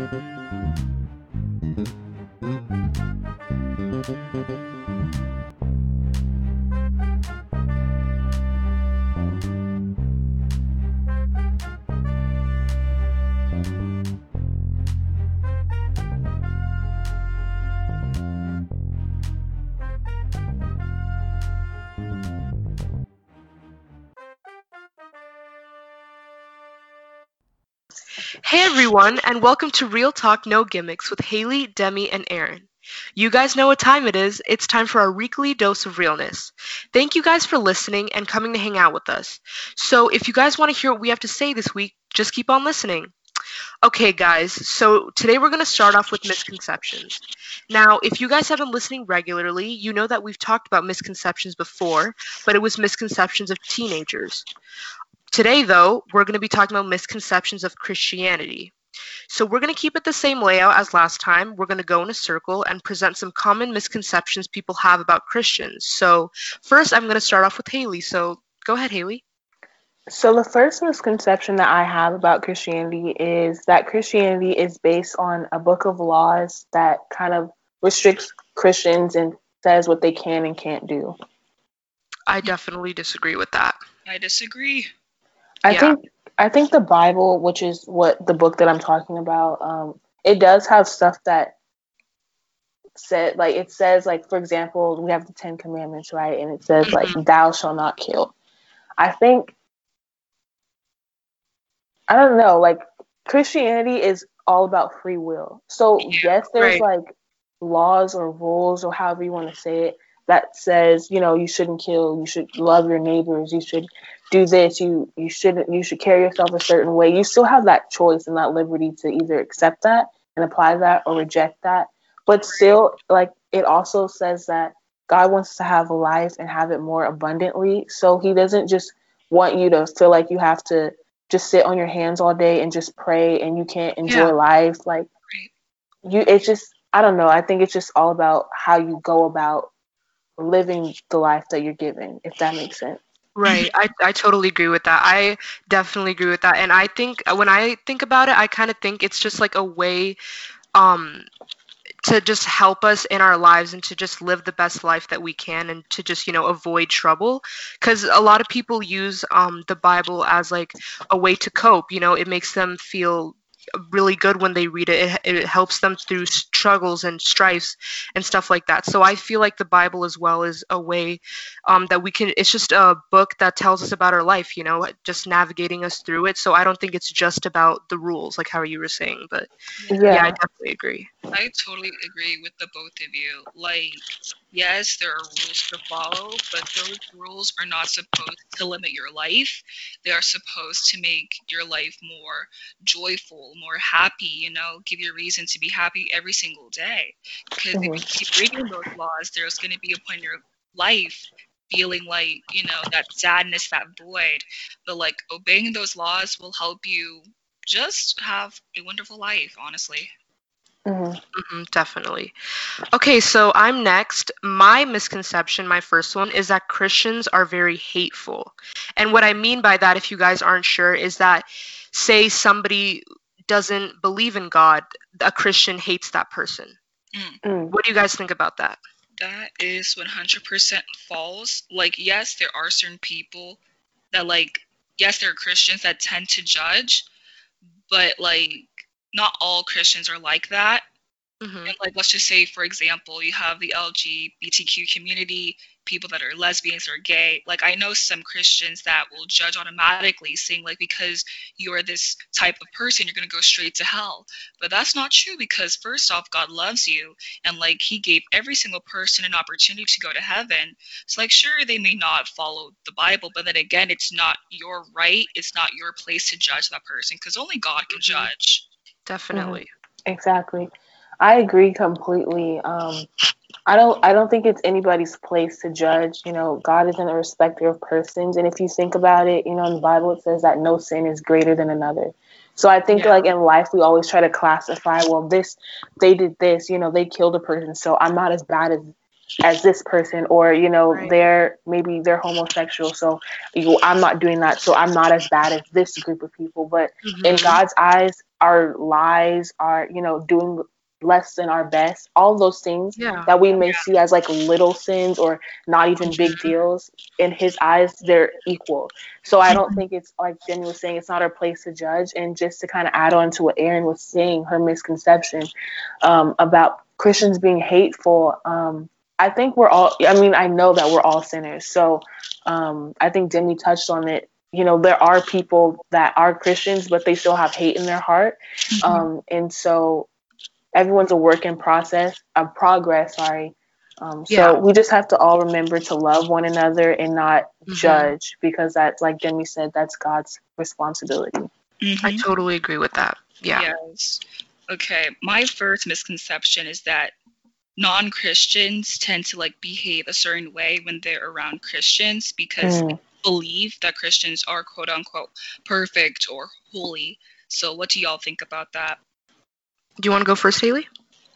Thank you. Everyone, and welcome to Real Talk No Gimmicks with Haley, Demi, and Aaron. You guys know what time it is. It's time for our weekly dose of realness. Thank you guys for listening and coming to hang out with us. So, if you guys want to hear what we have to say this week, just keep on listening. Okay, guys, so today we're going to start off with misconceptions. Now, if you guys have been listening regularly, you know that we've talked about misconceptions before, but it was misconceptions of teenagers. Today, though, we're going to be talking about misconceptions of Christianity. So we're going to keep it the same layout as last time. We're going to go in a circle and present some common misconceptions people have about Christians. So first, I'm going to start off with Haley. So go ahead, Haley. So the first misconception that I have about Christianity is that Christianity is based on a book of laws that kind of restricts Christians and says what they can and can't do. I definitely disagree with that. I disagree. I Yeah. think I think the Bible, which is what the book that I'm talking about, um, it does have stuff that said like it says like for example we have the Ten Commandments right, and it says like thou shall not kill. I think I don't know like Christianity is all about free will. So Yeah, yes, there's right. like laws or rules or however you want to say it that says you know you shouldn't kill, you should love your neighbors, you should do this you you shouldn't you should carry yourself a certain way. You still have that choice and that liberty to either accept that and apply that or reject that. But still like it also says that god wants to have a life and have it more abundantly. So he doesn't just want you to feel like you have to just sit on your hands all day and just pray and you can't enjoy Yeah. life. Like you it's just i don't know. I think it's just all about how you go about living the life that you're given if that makes sense Right. I, I totally agree with that. I definitely agree with that. And I think when I think about it, I kind of think it's just like a way um to just help us in our lives and to just live the best life that we can and to just, you know, avoid trouble. Because a lot of people use um the Bible as like a way to cope, you know, it makes them feel really good when they read it. It, it helps them through struggles and strifes and stuff like that. So I feel like the Bible as well is a way um, that we can it's just a book that tells us about our life you know just navigating us through it so i don't think it's just about the rules like how you were saying but yeah, i definitely agree I totally agree with the both of you. Like, yes, there are rules to follow, but those rules are not supposed to limit your life. They are supposed to make your life more joyful, more happy, you know, give you a reason to be happy every single day. Because if you mm-hmm. keep reading those laws, there's going to be a point in your life feeling like, you know, that sadness, that void. But like obeying those laws will help you just have a wonderful life, honestly. Mhm. hmm definitely okay so i'm next my misconception my first one is that christians are very hateful and what i mean by that if you guys aren't sure is that say somebody doesn't believe in god a christian hates that person Mm. what do you guys think about that That is 100% false. Like, yes, there are certain people that, like, yes, there are Christians that tend to judge, but, like, not all Christians are like that. hmm And, like, let's just say, for example, you have the LGBTQ community, people that are lesbians or gay. Like, I know some Christians that will judge automatically, saying, like, because you're this type of person, you're going to go straight to hell. But that's not true because, first off, God loves you. And, like, He gave every single person an opportunity to go to heaven. So, like, sure, they may not follow the Bible, but then again, it's not your right, it's not your place to judge that person because only God can Mhm. judge. Definitely Exactly. I agree completely. Um, I don't I don't think it's anybody's place to judge. You know, God isn't a respecter of persons. And if you think about it, you know, in the Bible it says that no sin is greater than another. So I think Yeah. like in life we always try to classify, well, this they did this, you know, they killed a person, so I'm not as bad as as this person or you know Right. they're maybe they're homosexual so you, i'm not doing that so i'm not as bad as this group of people but in Mhm. God's eyes, our lies, our you know doing less than our best. All those things Yeah. that we may Yeah. see as like little sins or not even big Mhm. deals, in his eyes, they're equal. So I don't Mhm. think it's like Jenny was saying, it's not our place to judge. And just to kind of add on to what Aaron was saying, her misconception um, about Christians being hateful. Um, I think we're all, I mean, I know that we're all sinners. So um, I think Demi touched on it. You know, there are people that are Christians, but they still have hate in their heart. Mhm. Um, and so everyone's a work in process, a progress, sorry. Um, so Yeah. we just have to all remember to love one another and not Mhm. judge because that's, like Demi said, that's God's responsibility. I Mhm. totally agree with that. Yeah. Yes. Okay. My first misconception is that non-Christians tend to like behave a certain way when they're around Christians because Mm. they believe that Christians are quote unquote perfect or holy. So what do y'all think about that? Do you want to go first, Haley?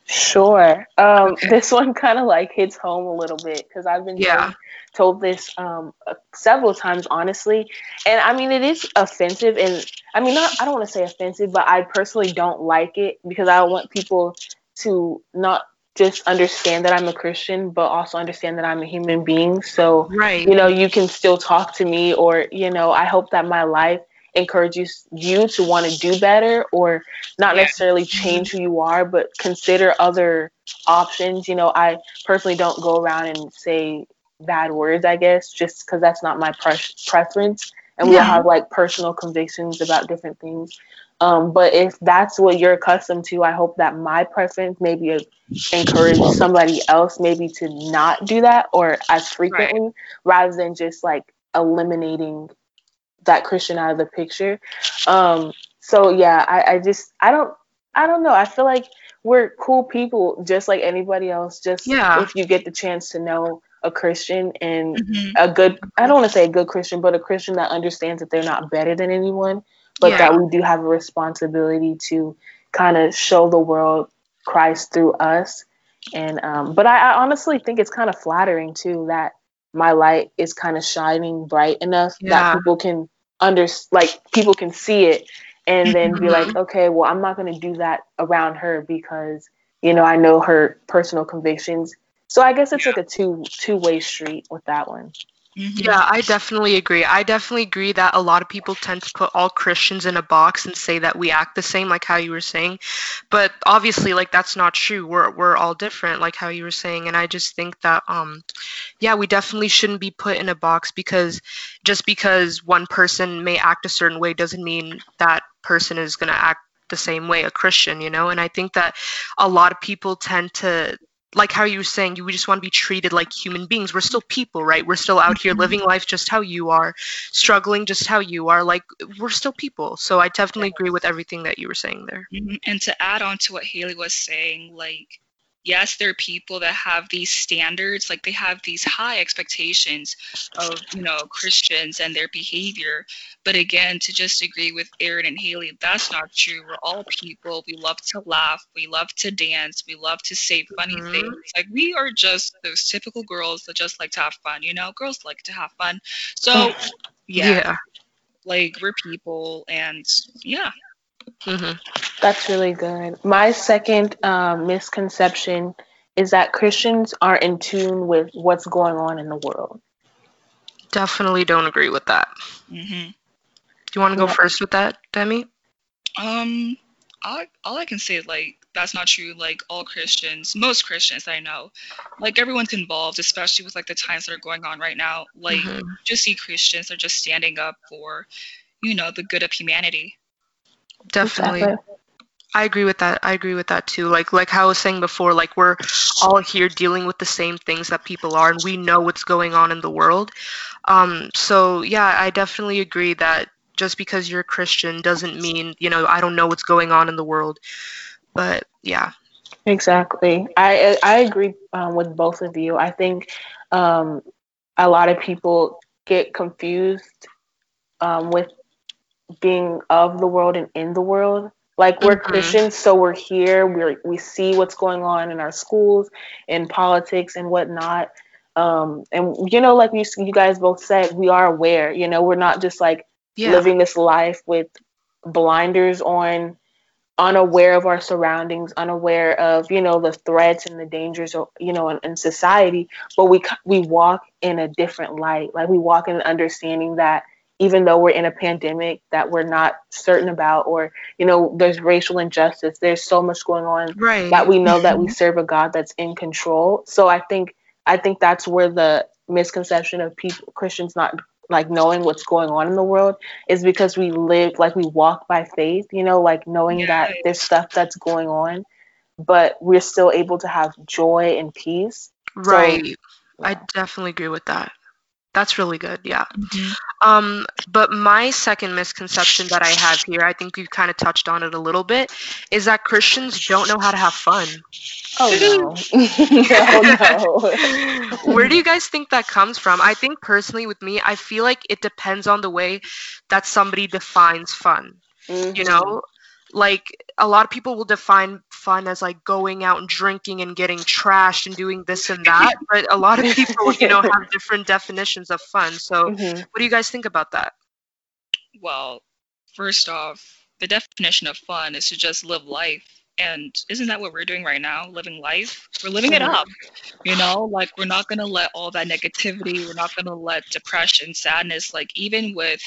Sure. Um, Okay. This one kind of like hits home a little bit because I've been Yeah. told, told this um, uh, several times, honestly. And I mean, it is offensive. And I mean, not, I don't want to say offensive, but I personally don't like it because I want people to not just understand that I'm a Christian, but also understand that I'm a human being. So, Right. you know, you can still talk to me, or, you know, I hope that my life encourages you to want to do better or not Yeah. necessarily mm-hmm. change who you are, but consider other options. You know, I personally don't go around and say bad words, I guess, just because that's not my pre- preference. And we all have like personal convictions about different things. Um, but if that's what you're accustomed to, I hope that my preference maybe encourage somebody else maybe to not do that or as frequently rather than just like eliminating that Christian out of the picture. Um, so yeah, I, I just I don't I don't know. I feel like we're cool people just like anybody else. Just Yeah. if you get the chance to know a Christian and Mhm. a good I don't want to say a good Christian, but a Christian that understands that they're not better than anyone, but Yeah. that we do have a responsibility to kind of show the world Christ through us. And um, but I, I honestly think it's kind of flattering too that my light is kind of shining bright enough Yeah. that people can under like people can see it and then be Mhm. like, okay, well, I'm not going to do that around her because you know I know her personal convictions. So I guess it's like a two two way street with that one. Mhm. Yeah, I definitely agree. I definitely agree that a lot of people tend to put all Christians in a box and say that we act the same, like how you were saying. But obviously, like that's not true. We're we're all different, like how you were saying. And I just think that um, yeah, we definitely shouldn't be put in a box because just because one person may act a certain way doesn't mean that person is gonna act the same way, a Christian, you know. And I think that a lot of people tend to like how you were saying, you we just want to be treated like human beings. We're still people, right? We're still out here Mhm. living life just how you are, struggling just how you are. Like we're still people. So I definitely agree with everything that you were saying there. Mhm. And to add on to what Haley was saying, like, yes, there are people that have these standards, like they have these high expectations of, you know, Christians and their behavior. But again, to just agree with Aaron and Haley, that's not true. We're all people. We love to laugh. We love to dance. We love to say funny Mhm. things. Like we are just those typical girls that just like to have fun. You know, girls like to have fun. So, yeah, like we're people, and yeah. Hmm That's really good. My second um, misconception is that Christians are in tune with what's going on in the world. Definitely don't agree with that. hmm Do you want to go Yeah. first with that, Demi? Um, all, all I can say is like that's not true. Like all Christians, most Christians I know, like everyone's involved, especially with like the times that are going on right now. Like Mhm. just see Christians are just standing up for, you know, the good of humanity. Definitely. Exactly. I agree with that. I agree with that too. Like like how I was saying before, like we're all here dealing with the same things that people are and we know what's going on in the world. Um so yeah, I definitely agree that just because you're a Christian doesn't mean, you know, I don't know what's going on in the world. But yeah. Exactly. I I agree um, with both of you. I think um, a lot of people get confused um, with being of the world and in the world. Like we're Mhm. Christians, so we're here. We we see what's going on in our schools, in politics, and whatnot. Um, and you know, like you you guys both said, we are aware. You know, we're not just like Yeah. living this life with blinders on unaware of our surroundings, unaware of you know the threats and the dangers, of, you know, in, in society. But we we walk in a different light. Like we walk in understanding that even though we're in a pandemic that we're not certain about, or you know, there's racial injustice. There's so much going on Right. that we know that we mm-hmm. serve a God that's in control. So I think I think that's where the misconception of people Christians not like knowing what's going on in the world is because we live like we walk by faith, you know, like knowing that there's stuff that's going on, but we're still able to have joy and peace. Right. I yeah. definitely agree with that. That's really good. Yeah. Mhm. Um, but my second misconception that I have here, I think we've kind of touched on it a little bit, is that Christians don't know how to have fun. Oh no. no, no. Where do you guys think that comes from? I think personally with me, I feel like it depends on the way that somebody defines fun. You Mhm. know, like a lot of people will define fun as like going out and drinking and getting trashed and doing this and that, but a lot of people, you know, have different definitions of fun. So, Mhm. what do you guys think about that? Well, first off, the definition of fun is to just live life. And isn't that what we're doing right now? Living life? We're living it up. You know, like we're not going to let all that negativity, we're not going to let depression, sadness, like even with,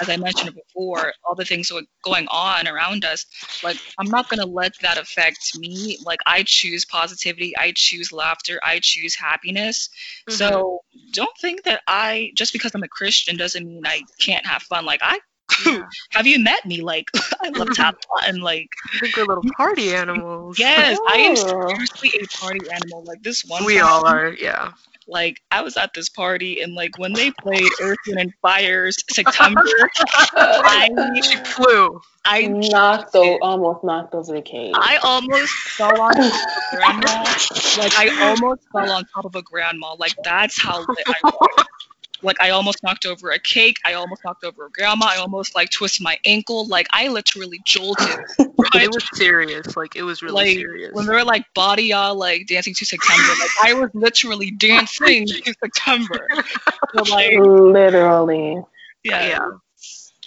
as I mentioned before, all the things go- going on around us, like I'm not going to let that affect me. Like I choose positivity, I choose laughter, I choose happiness. So mm-hmm. don't think that I, just because I'm a Christian, doesn't mean I can't have fun. Like I Yeah. have you met me? Like, I love to have fun. Like, I think we're little party animals. yes, I am Oh. seriously a party animal. Like this one, we time, all are. Yeah. Like, I was at this party and like when they played Earth, Wind, and Fire's September, I, She flew. I, knocked those almost knocked over the cage. I almost fell on top of a grandma. Like, I almost fell on top of a grandma. Like, that's how lit I was. Like, I almost knocked over a cake. I almost knocked over a grandma. I almost like twisted my ankle. Like, I literally jolted. It was serious. Like it was really like serious. when they were like body y'all like dancing to September, like I was literally dancing to September. So like Literally. yeah. yeah.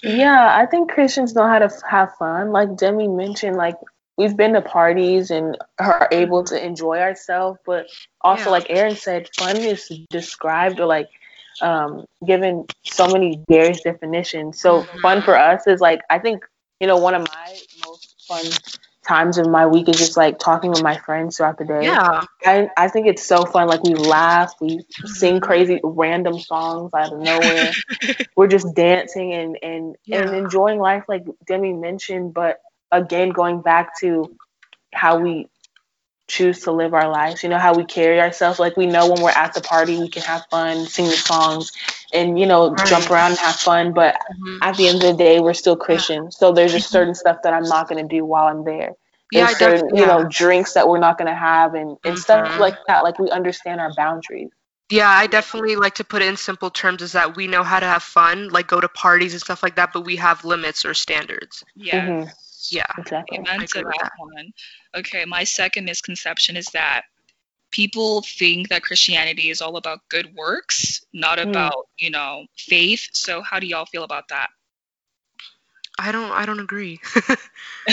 Yeah, I think Christians know how to f- have fun. Like Demi mentioned, like we've been to parties and are able to enjoy ourselves, but also, Yeah. like Aaron said, fun is described or like um, given so many various definitions. So, Mhm. fun for us is like, I think, you know, one of my most fun times of my week is just like talking with my friends throughout the day. Yeah. I, I think it's so fun. Like we laugh, we sing crazy random songs out of nowhere. We're just dancing and and, and enjoying life, like Demi mentioned. But again, going back to how we choose to live our lives. You know how we carry ourselves. Like we know when we're at the party, we can have fun, sing the songs, and you know Right. jump around and have fun. But Mhm. at the end of the day, we're still Christian. So there's just certain stuff that I'm not going to do while I'm there Yeah, there's certain definitely. you know drinks that we're not going to have and, and stuff Mhm. like that like we understand our boundaries Yeah, I definitely like to put it in simple terms is that we know how to have fun, like go to parties and stuff like that, but we have limits or standards. Yeah. Mhm, Yeah. exactly Amen to that one. Okay, my second misconception is that people think that Christianity is all about good works, not Mm. about, you know, faith. So how do y'all feel about that? I don't I don't agree.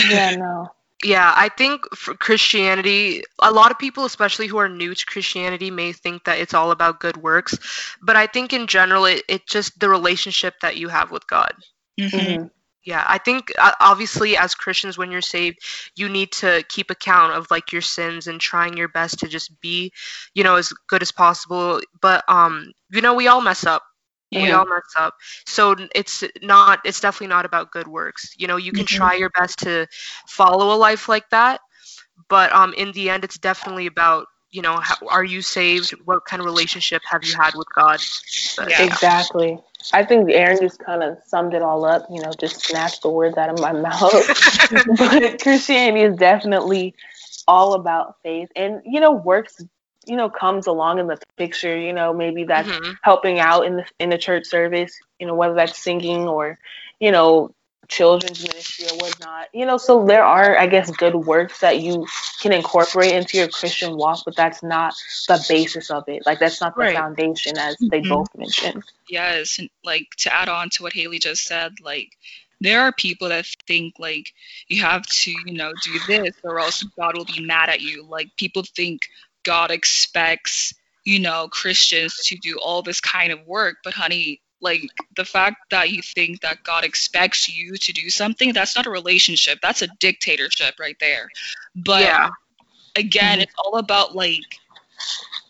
yeah no Yeah, I think for Christianity, a lot of people, especially who are new to Christianity, may think that it's all about good works. But I think in general, it, it just the relationship that you have with God. Mhm, Yeah, I think uh, obviously as Christians, when you're saved, you need to keep account of like your sins and trying your best to just be, you know, as good as possible. But um, you know, we all mess up. yeah. We all mess up. So it's not. It's definitely not about good works. You know, you can Mhm. try your best to follow a life like that, but um, in the end, it's definitely about you know, how, are you saved? What kind of relationship have you had with God? But, Yeah. exactly i think aaron just kind of summed it all up you know just snatched the words out of my mouth but christianity is definitely all about faith and you know works you know comes along in the picture you know maybe that's Mhm. helping out in the in the church service, you know, whether that's singing or, you know, children's ministry or whatnot. You know, so there are, I guess, good works that you can incorporate into your Christian walk, but that's not the basis of it. Like that's not the Right. foundation as they Mhm. both mentioned. Yes, and like to add on to what Haley just said, like there are people that think like you have to, you know, do this or else God will be mad at you. Like people think God expects, you know, Christians to do all this kind of work, but honey, like the fact that you think that God expects you to do something, that's not a relationship. That's a dictatorship right there. But Yeah. again, Mhm. it's all about like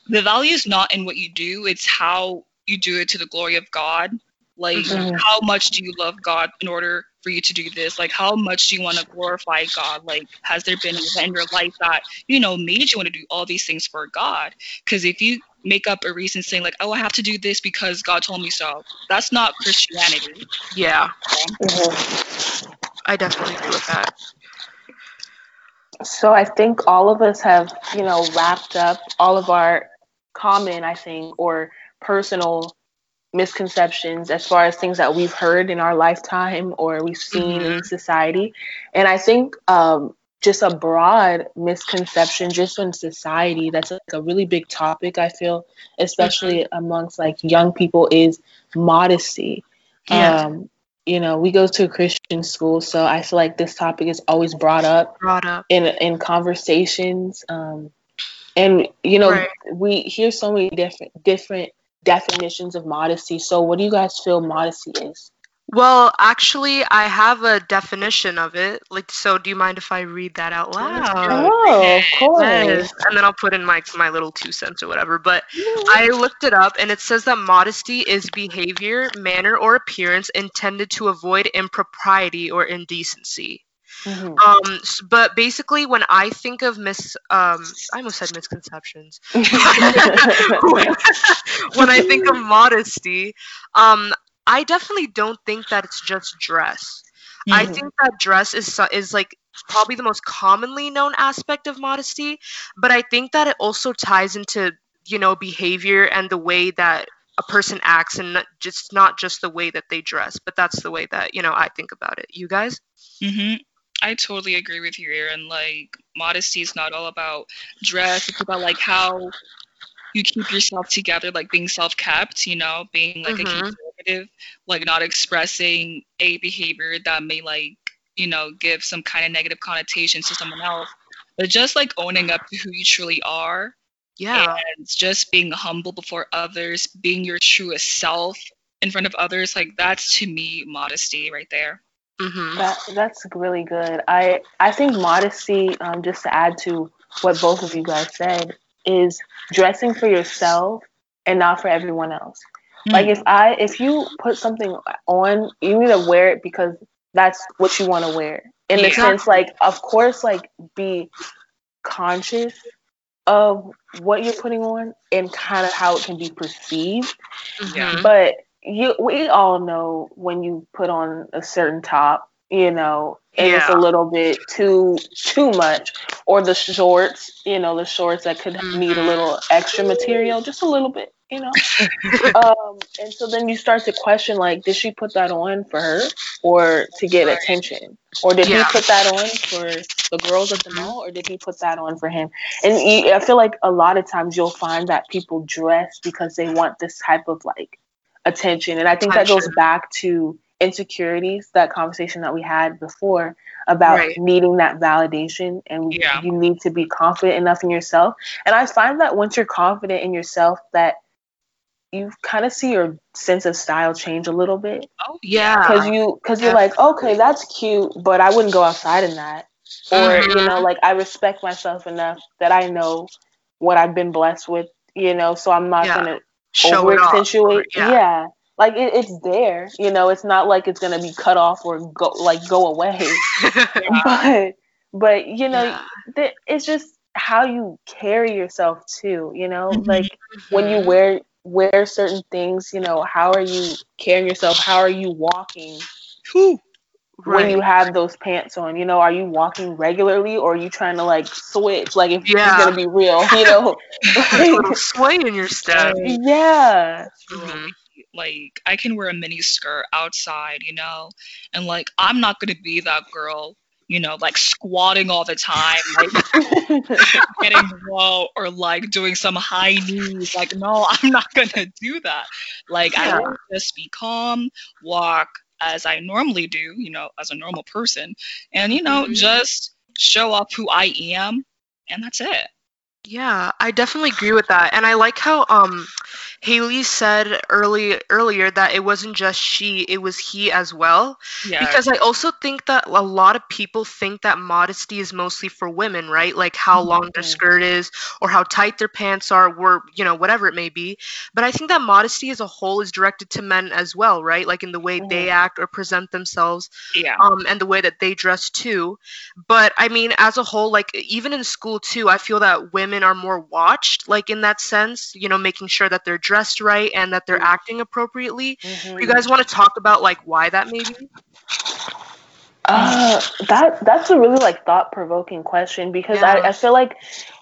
the value is not in what you do, it's how you do it to the glory of God. Like Mhm. how much do you love God in order for you to do this? Like how much do you want to glorify God? Like has there been an event in your life that, you know, made you want to do all these things for God? Because if you make up a reason saying like, oh, I have to do this because God told me so, that's not Christianity. Yeah. Mhm. I definitely agree with that. So I think all of us have, you know, wrapped up all of our common, I think, or personal misconceptions as far as things that we've heard in our lifetime or we've seen in society. And I think um, just a broad misconception just in society that's like a really big topic, I feel, especially amongst like young people, is modesty. Yeah. Um, you know, we go to a Christian school, so I feel like this topic is always brought up Brought up. in in conversations um and you know Right. we hear so many different different definitions of modesty so what do you guys feel modesty is Well, actually, I have a definition of it. Like, so do you mind if I read that out loud? oh of course Yes. And then I'll put in my my little two cents or whatever. But I looked it up and it says that modesty is behavior, manner, or appearance intended to avoid impropriety or indecency. Mhm. Um, but basically, when I think of mis, um, I almost said misconceptions. when I think of modesty, um, I definitely don't think that it's just dress. I Mhm. think that dress is is like probably the most commonly known aspect of modesty, but I think that it also ties into you know behavior and the way that a person acts and not just not just the way that they dress, but that's the way that you know I think about it. You guys? hmm I totally agree with you, Aaron. Like, modesty is not all about dress. It's about like how you keep yourself together, like being self-kept. You know, being like Mhm. a conservative, like not expressing a behavior that may like you know give some kind of negative connotations to someone else, but just like owning up to who you truly are Yeah. and just being humble before others, being your truest self in front of others. Like that's to me modesty right there. Mm-hmm. that, that's really good i i think modesty um, just to add to what both of you guys said is dressing for yourself and not for everyone else Like if I if you put something on, you need to wear it because that's what you want to wear. In the sense, like of course, like be conscious of what you're putting on and kind of how it can be perceived. Mhm. But you, we all know when you put on a certain top, you know, and it's a little bit too too much, or the shorts, you know, the shorts that could need a Mhm. little extra material, just a little bit, you know. um, and so then you start to question, like, did she put that on for her, or to get Right. attention, or did Yeah. he put that on for the girls at the mall, or did he put that on for him? And you, I feel like a lot of times you'll find that people dress because they want this type of like attention. And I think that goes back to insecurities, that conversation that we had before about Right. needing that validation and Yeah. you need to be confident enough in yourself. And I find that once you're confident in yourself that you kind of see your sense of style change a little bit Oh Yeah. because you because you're like okay that's cute but i wouldn't go outside in that or Mhm. you know like i respect myself enough that i know what i've been blessed with you know so i'm not Yeah. gonna Show over it off. accentuate Yeah. yeah. like it, it's there you know it's not like it's gonna be cut off or go like go away but but you know Yeah. th- it's just how you carry yourself too you know Mhm. like when you wear wear certain things you know how are you carrying yourself how are you walking Whew. when you have those pants on you know are you walking regularly or are you trying to like switch like if Yeah. it's gonna be real you know a little sway in your step. yeah Mhm. Like I can wear a mini skirt outside, you know, and like I'm not gonna be that girl, you know, like squatting all the time, like getting low or like doing some high knees. Like no, I'm not gonna do that. Like I will just be calm, walk as I normally do, you know, as a normal person, and you know, Mhm. just show off who I am, and that's it. Yeah, I definitely agree with that. And I like how um Haley said early earlier that it wasn't just she, it was he as well. Yeah. Because I also think that a lot of people think that modesty is mostly for women, right? Like how long their Mhm. skirt is or how tight their pants are, or you know, whatever it may be. But I think that modesty as a whole is directed to men as well, right? Like in the way they act or present themselves yeah. um, and the way that they dress too. But I mean, as a whole, like even in school too, I feel that women are more watched, like in that sense, you know, making sure that they're dressed right and that they're Mhm. acting appropriately. Mhm. You guys want to talk about like why that may be? Uh, that that's a really like thought provoking question because Yeah. I, I feel like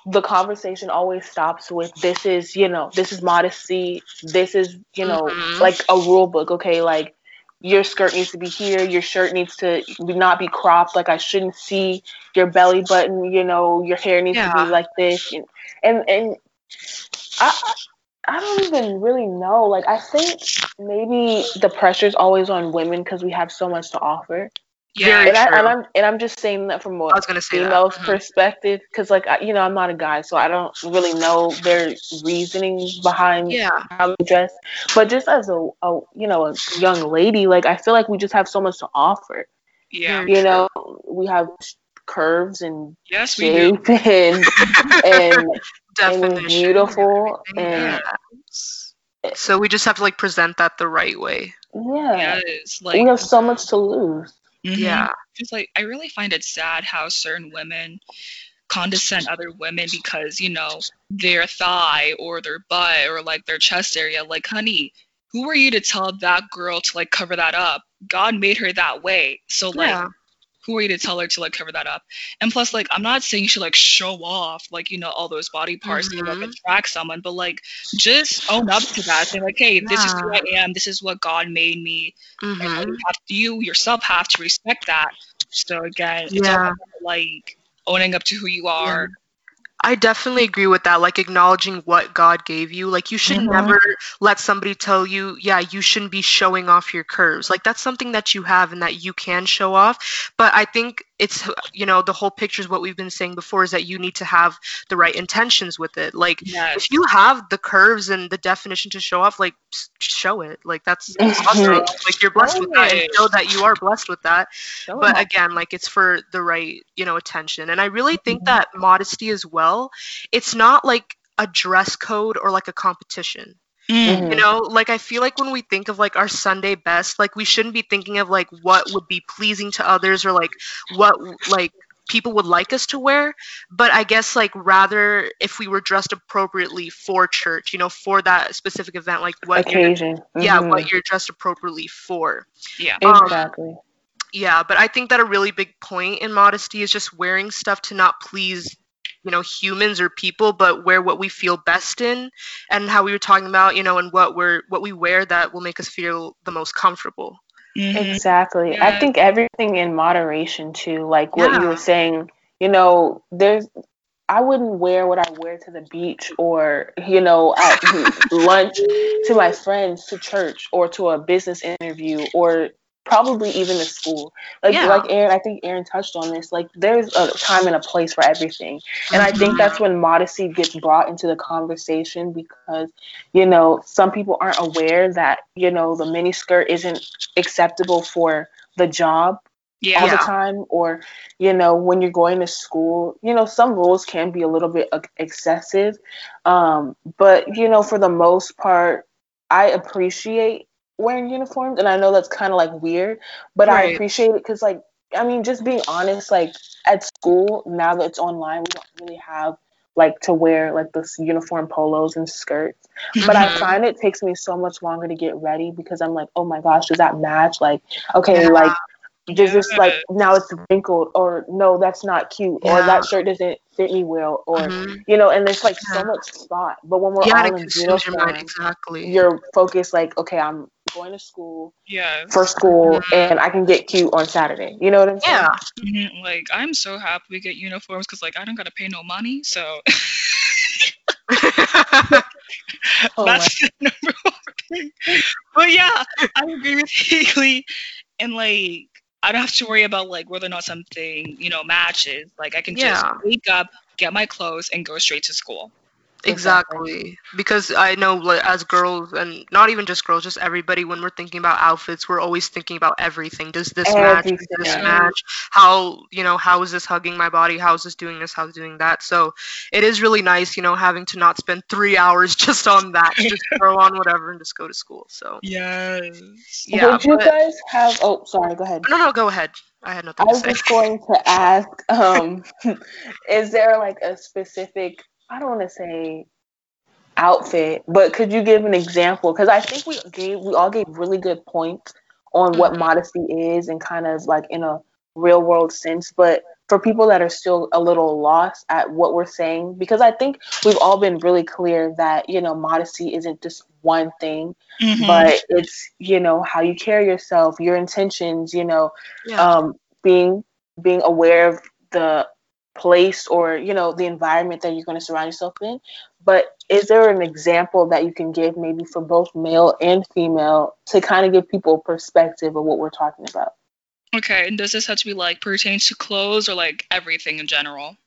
the conversation always stops with this is you know this is modesty this is you know Mhm. like a rule book okay like your skirt needs to be here your shirt needs to not be cropped like I shouldn't see your belly button you know your hair needs to be like this and and, and I I I don't even really know like I think maybe the pressure's always on women because we have so much to offer Yeah. And, I, true. and I'm and I'm just saying that from I a was gonna say that. female's Mhm. perspective, because like I, you know I'm not a guy, so I don't really know their reasoning behind Yeah. how they dress. But just as a, a you know a young lady, like I feel like we just have so much to offer. Yeah. Very You know, we have curves and Yes, we do. shape and and Definition. beautiful everything. and- So we just have to like present that the right way. yeah, Yes. we have so much to lose. mhm. Yeah. Just like I really find it sad how certain women condescend other women because you know their thigh or their butt or like their chest area. Like, honey, who are you to tell that girl to like cover that up? God made her that way, so like. Yeah. Who are you to tell her to like cover that up? And plus, like, I'm not saying you should like show off like you know all those body parts to like attract someone, but like just own up to that. Say like, hey, this is who I am. This is what God made me. and hmm you, have, you yourself have to respect that. So again, it's all Yeah. about, like owning up to who you are. I definitely agree with that. Like acknowledging what God gave you. Like you should Mhm. never let somebody tell you, yeah, you shouldn't be showing off your curves. Like that's something that you have and that you can show off. But I think it's you know the whole picture is what we've been saying before is that you need to have the right intentions with it. Like Yes. if you have the curves and the definition to show off, like show it. Like that's awesome. Like you're blessed with that, and Right. know that you are blessed with that Show but them. again like it's for the right you know attention and i really think Mhm. that modesty as well it's not like a dress code or like a competition Mm. you know like i feel like when we think of like our sunday best like we shouldn't be thinking of like what would be pleasing to others or like what like people would like us to wear but i guess like rather if we were dressed appropriately for church you know for that specific event like what you're, occasion. yeah Mhm. what you're dressed appropriately for Yeah. um, exactly. yeah, but I think that a really big point in modesty is just wearing stuff to not please, you know, humans or people, but wear what we feel best in and how we were talking about, you know, and what we're what we wear that will make us feel the most comfortable. Mhm. Exactly. I think everything in moderation too, like what you were saying, you know, there's I wouldn't wear what I wear to the beach or, you know, at lunch to my friends, to church or to a business interview or probably even the school. Like Yeah. like Aaron, I think Aaron touched on this. Like there's a time and a place for everything. And I think that's when modesty gets brought into the conversation because, you know, some people aren't aware that, you know, the mini skirt isn't acceptable for the job Yeah. all the time or, you know, when you're going to school, you know, some rules can be a little bit excessive. Um, but, you know, for the most part, I appreciate wearing uniforms and I know that's kind of like weird, but I appreciate it because like I mean, just being honest, like at school, now that it's online, we don't really have like to wear like this uniform polos and skirts. But I Mhm. find it takes me so much longer to get ready because I'm like, oh my gosh, does that match? Like, okay, Yeah. like does this like now it's wrinkled or no, that's not cute or that shirt doesn't fit me well or Mhm. you know, and there's like Yeah. so much thought. But when we're yeah, all in consumes your mind uniform, exactly. you're focused like, okay, I'm going to school Yeah. for school Mhm. and I can get cute on Saturday. You know what I'm saying? Yeah. Mhm. Like I'm so happy we get uniforms because like I don't gotta pay no money, so Oh that's the number one thing. But yeah, I agree with Haley. and like I don't have to worry about like whether or not something you know matches. Like I can just Yeah. wake up, get my clothes, and go straight to school. Exactly. Because I know like, as girls and not even just girls, just everybody when we're thinking about outfits, we're always thinking about everything. Does this match? Does this Yeah. match? How, you know, how is this hugging my body? How is this doing this? How's doing that? So it is really nice, you know, having to not spend three hours just on that. Just throw on whatever and just go to school. So Yes. yeah. Would you but- guys have? Oh, sorry. Go ahead. no, no, go ahead. I had I nothing to was say. just going to ask, um, is there like a specific, I don't want to say outfit, but could you give an example? Because I think we gave, we all gave really good points on what Mhm. modesty is and kind of like in a real world sense. But for people that are still a little lost at what we're saying, because I think we've all been really clear that, you know, modesty isn't just one thing, Mhm. but it's, you know, how you carry yourself, your intentions, you know, Yeah. um, being being aware of the place or you know the environment that you're going to surround yourself in but is there an example that you can give maybe for both male and female to kind of give people perspective of what we're talking about okay. And does this have to be like pertains to clothes or like everything in general?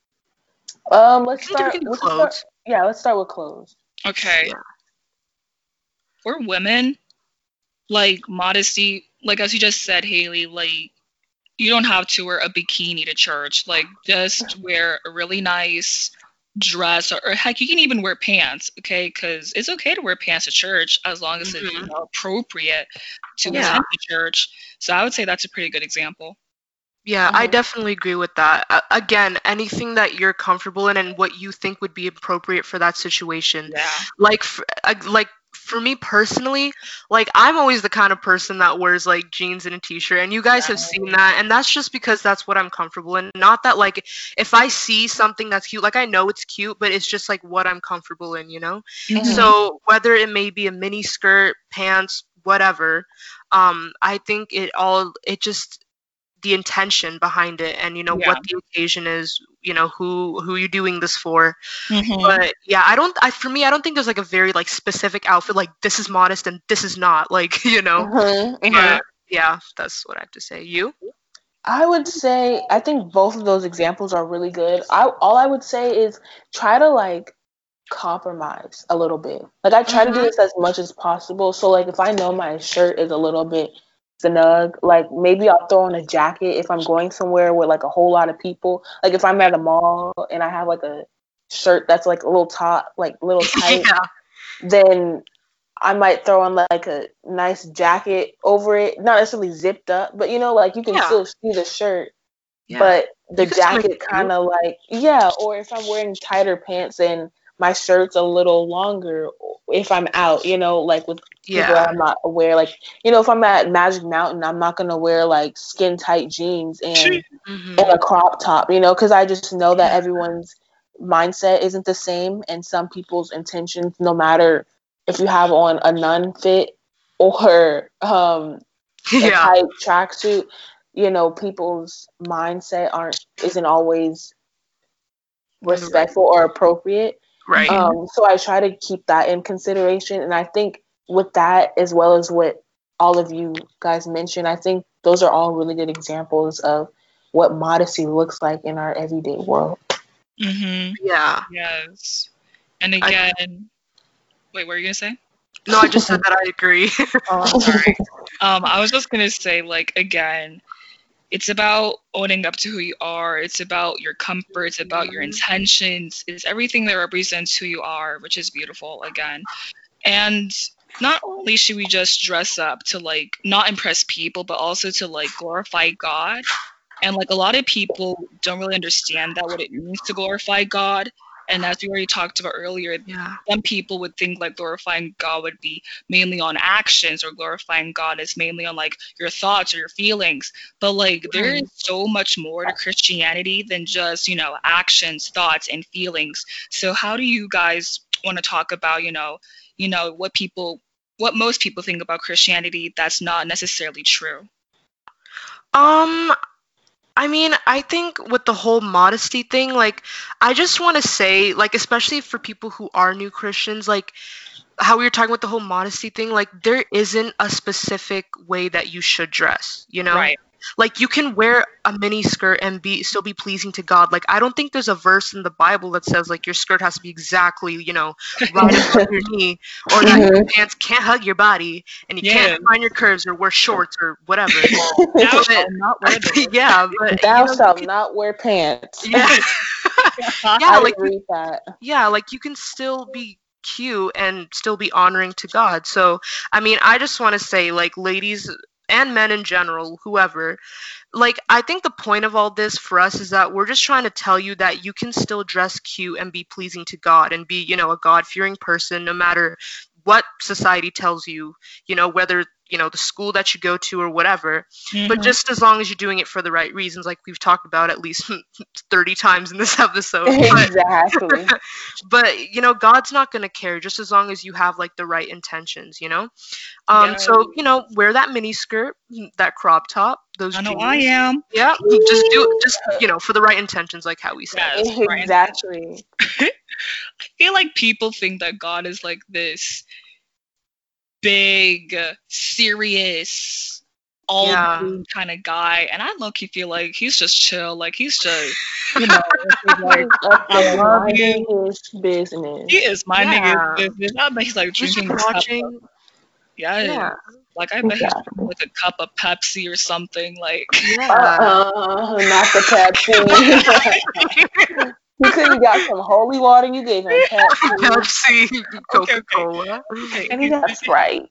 um let's I think we start, let's start yeah let's start with clothes Okay. Yeah. For women, like modesty, like as you just said, Haley, like you don't have to wear a bikini to church. Like just wear a really nice dress or, or heck, you can even wear pants, okay? Because it's okay to wear pants to church as long as it's you Mhm. know, appropriate to Yeah. attend the church. So I would say that's a pretty good example. Yeah, I Mhm. definitely agree with that. Uh, again, anything that you're comfortable in and what you think would be appropriate for that situation. Yeah. Like, for, uh, like for me personally, like I'm always the kind of person that wears like jeans and a t-shirt, and you guys have seen that, and that's just because that's what I'm comfortable in. Not that like if I see something that's cute, like I know it's cute, but it's just like what I'm comfortable in, you know. Mhm. So whether it may be a mini skirt, pants, whatever, um, I think it all it just the intention behind it and you know Yeah. what the occasion is, you know who who you're doing this for. Mhm. But yeah, I don't. I for me, I don't think there's like a very like specific outfit like this is modest and this is not. Like you know. Mhm, mhm. Yeah, yeah, that's what I have to say. You? I would say I think both of those examples are really good. I all I would say is try to like compromise a little bit. Like I try to do Mhm. this as much as possible. So like if I know my shirt is a little bit snug, like maybe I'll throw on a jacket if I'm going somewhere with like a whole lot of people. Like if I'm at a mall and I have like a shirt that's like a little top, like little tight, yeah. then I might throw on like a nice jacket over it, not necessarily zipped up, but you know, like you can Yeah. still see the shirt, Yeah. but the You can still make jacket kind of like yeah. Or if I'm wearing tighter pants and my shirt's a little longer, if I'm out, you know, like with yeah. that I'm not aware, like you know, if I'm at Magic Mountain, I'm not gonna wear like skin tight jeans and Mhm. and a crop top, you know, because I just know that everyone's mindset isn't the same, and some people's intentions, no matter if you have on a nun fit or um, a tight tracksuit, you know, people's mindset aren't isn't always respectful or appropriate. Right. Um, so I try to keep that in consideration, and I think with that as well as what all of you guys mentioned, I think those are all really good examples of what modesty looks like in our everyday world. Mm-hmm. yeah. Yes. And again, wait, what were you gonna say? No, I just said that I agree. Oh, sorry. um, I was just gonna say, like, again, it's about owning up to who you are. It's about your comfort. It's about your intentions. It's everything that represents who you are, which is beautiful. Again, and not only should we just dress up to like not impress people, but also to like glorify God. And like a lot of people don't really understand that what it means to glorify God. And as we already talked about earlier, yeah. some people would think like glorifying God would be mainly on actions or glorifying God is mainly on like your thoughts or your feelings. But like there is so much more to Christianity than just, you know, actions, thoughts, and feelings. So how do you guys want to talk about, you know, you know, what people what most people think about Christianity that's not necessarily true? Um, I mean, I think with the whole modesty thing, like, I just want to say, like, especially for people who are new Christians, like, how we were talking about the whole modesty thing, like there isn't a specific way that you should dress, you know? Right. Like you can wear a mini skirt and be still be pleasing to God. Like I don't think there's a verse in the Bible that says like your skirt has to be exactly, you know, right above your knee, or that your mm-hmm. pants can't hug your body and you Yeah. can't find your curves or wear shorts or whatever. Thou shalt not wear yeah, but Thou you know, shalt can- not wear pants. yeah. I yeah, like read that. yeah, like you can still be cute and still be honoring to God. So, I mean, I just want to say, like, ladies and men in general, whoever, like, I think the point of all this for us is that we're just trying to tell you that you can still dress cute and be pleasing to God and be, you know, a God fearing person no matter what society tells you, you know, whether, you know, the school that you go to or whatever. But Mhm. just as long as you're doing it for the right reasons, like we've talked about at least 30 times in this episode. But, exactly. but you know god's not going to care just as long as you have like the right intentions you know um Yeah. so you know wear that mini skirt that crop top those I know jeans I am. yeah just do it just you know for the right intentions like how we said Yes. right. exactly. I feel like people think that God is like this big, uh, serious, all Yeah. kind of guy, and I low key feel like he's just chill. Like he's just, you know, he's like I love minding his business. he is minding Yeah. his business. I bet he's like drinking. watching yeah, yeah like I bet he's Yeah. drinking like a cup of Pepsi or something. Like yeah Uh-uh, not the Pepsi. you could have got some holy water. You gave him Pepsi, pepsi Okay, okay. coca-cola okay, and he got Sprite.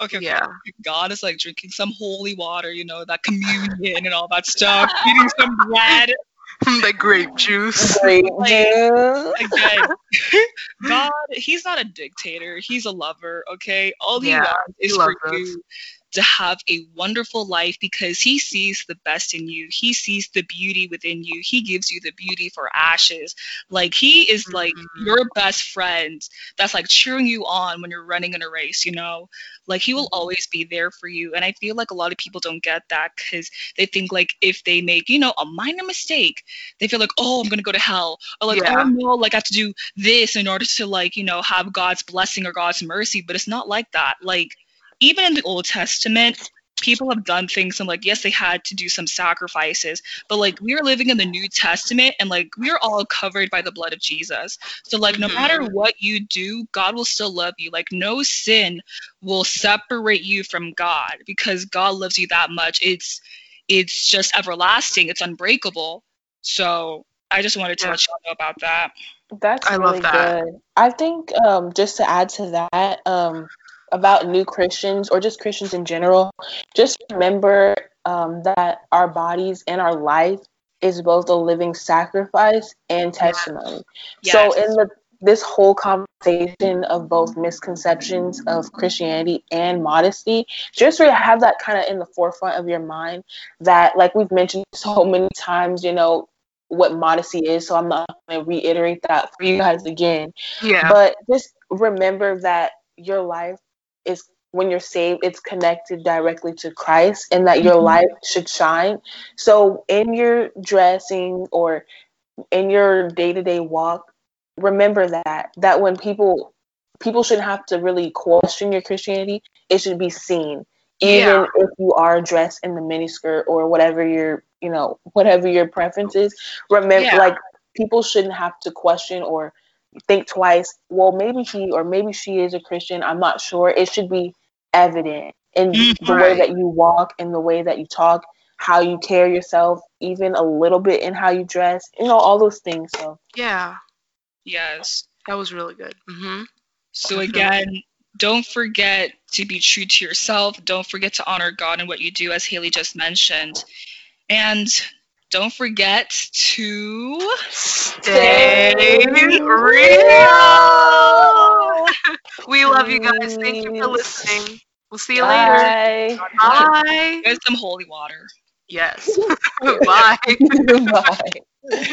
okay, okay. yeah oh God is like drinking some holy water, you know, that communion and all that stuff, eating some bread. the grape juice Grape Like- juice. Again, God, He's not a dictator. He's a lover, okay? All He Yeah, wants He is for us. you to have a wonderful life because He sees the best in you. He sees the beauty within you. He gives you the beauty for ashes. Like, He is like Mhm. your best friend that's like cheering you on when you're running in a race, you know? Like, He will Mm-hmm. always be there for you. And I feel like a lot of people don't get that because they think, like, if they make, you know, a minor mistake, they feel like, oh, I'm gonna go to hell, or like, Yeah. oh no, like I have to do this in order to like, you know, have God's blessing or God's mercy. But it's not like that. Like, even in the Old Testament, people have done things and like, yes, they had to do some sacrifices, but like we are living in the New Testament and like we are all covered by the blood of Jesus. So like, no matter what you do, God will still love you. Like, no sin will separate you from God because God loves you that much. It's it's just everlasting. It's unbreakable. So I just wanted to Yeah. let y'all know about that. That's I love really that. good. I think um, just to add to that um, about new Christians or just Christians in general, just remember um, that our bodies and our life is both a living sacrifice and testimony. So in the this whole conversation of both misconceptions of Christianity and modesty, just really have that kind of in the forefront of your mind that like we've mentioned so many times, you know, what modesty is. So I'm not going to reiterate that for you guys again. yeah But just remember that your life is when you're saved, it's connected directly to Christ and that your Mhm. life should shine. So in your dressing or in your day-to-day walk, remember that that when people people shouldn't have to really question your Christianity, it should be seen. Even Yeah. if you are dressed in the miniskirt or whatever your you know, whatever your preference is, remember Yeah. like people shouldn't have to question or think twice. Well, maybe he or maybe she is a Christian. I'm not sure. It should be evident in Mhm. the way that you walk, in the way that you talk, how you carry yourself, even a little bit in how you dress. You know, all those things. So yeah Yes. that was really good hmm So again, don't forget to be true to yourself. Don't forget to honor God in what you do, as Haley just mentioned. And don't forget to Stay Stay real. We love you guys. Thank you for listening. We'll see you later. Bye. Bye. get some holy water. Yes. Bye. Bye.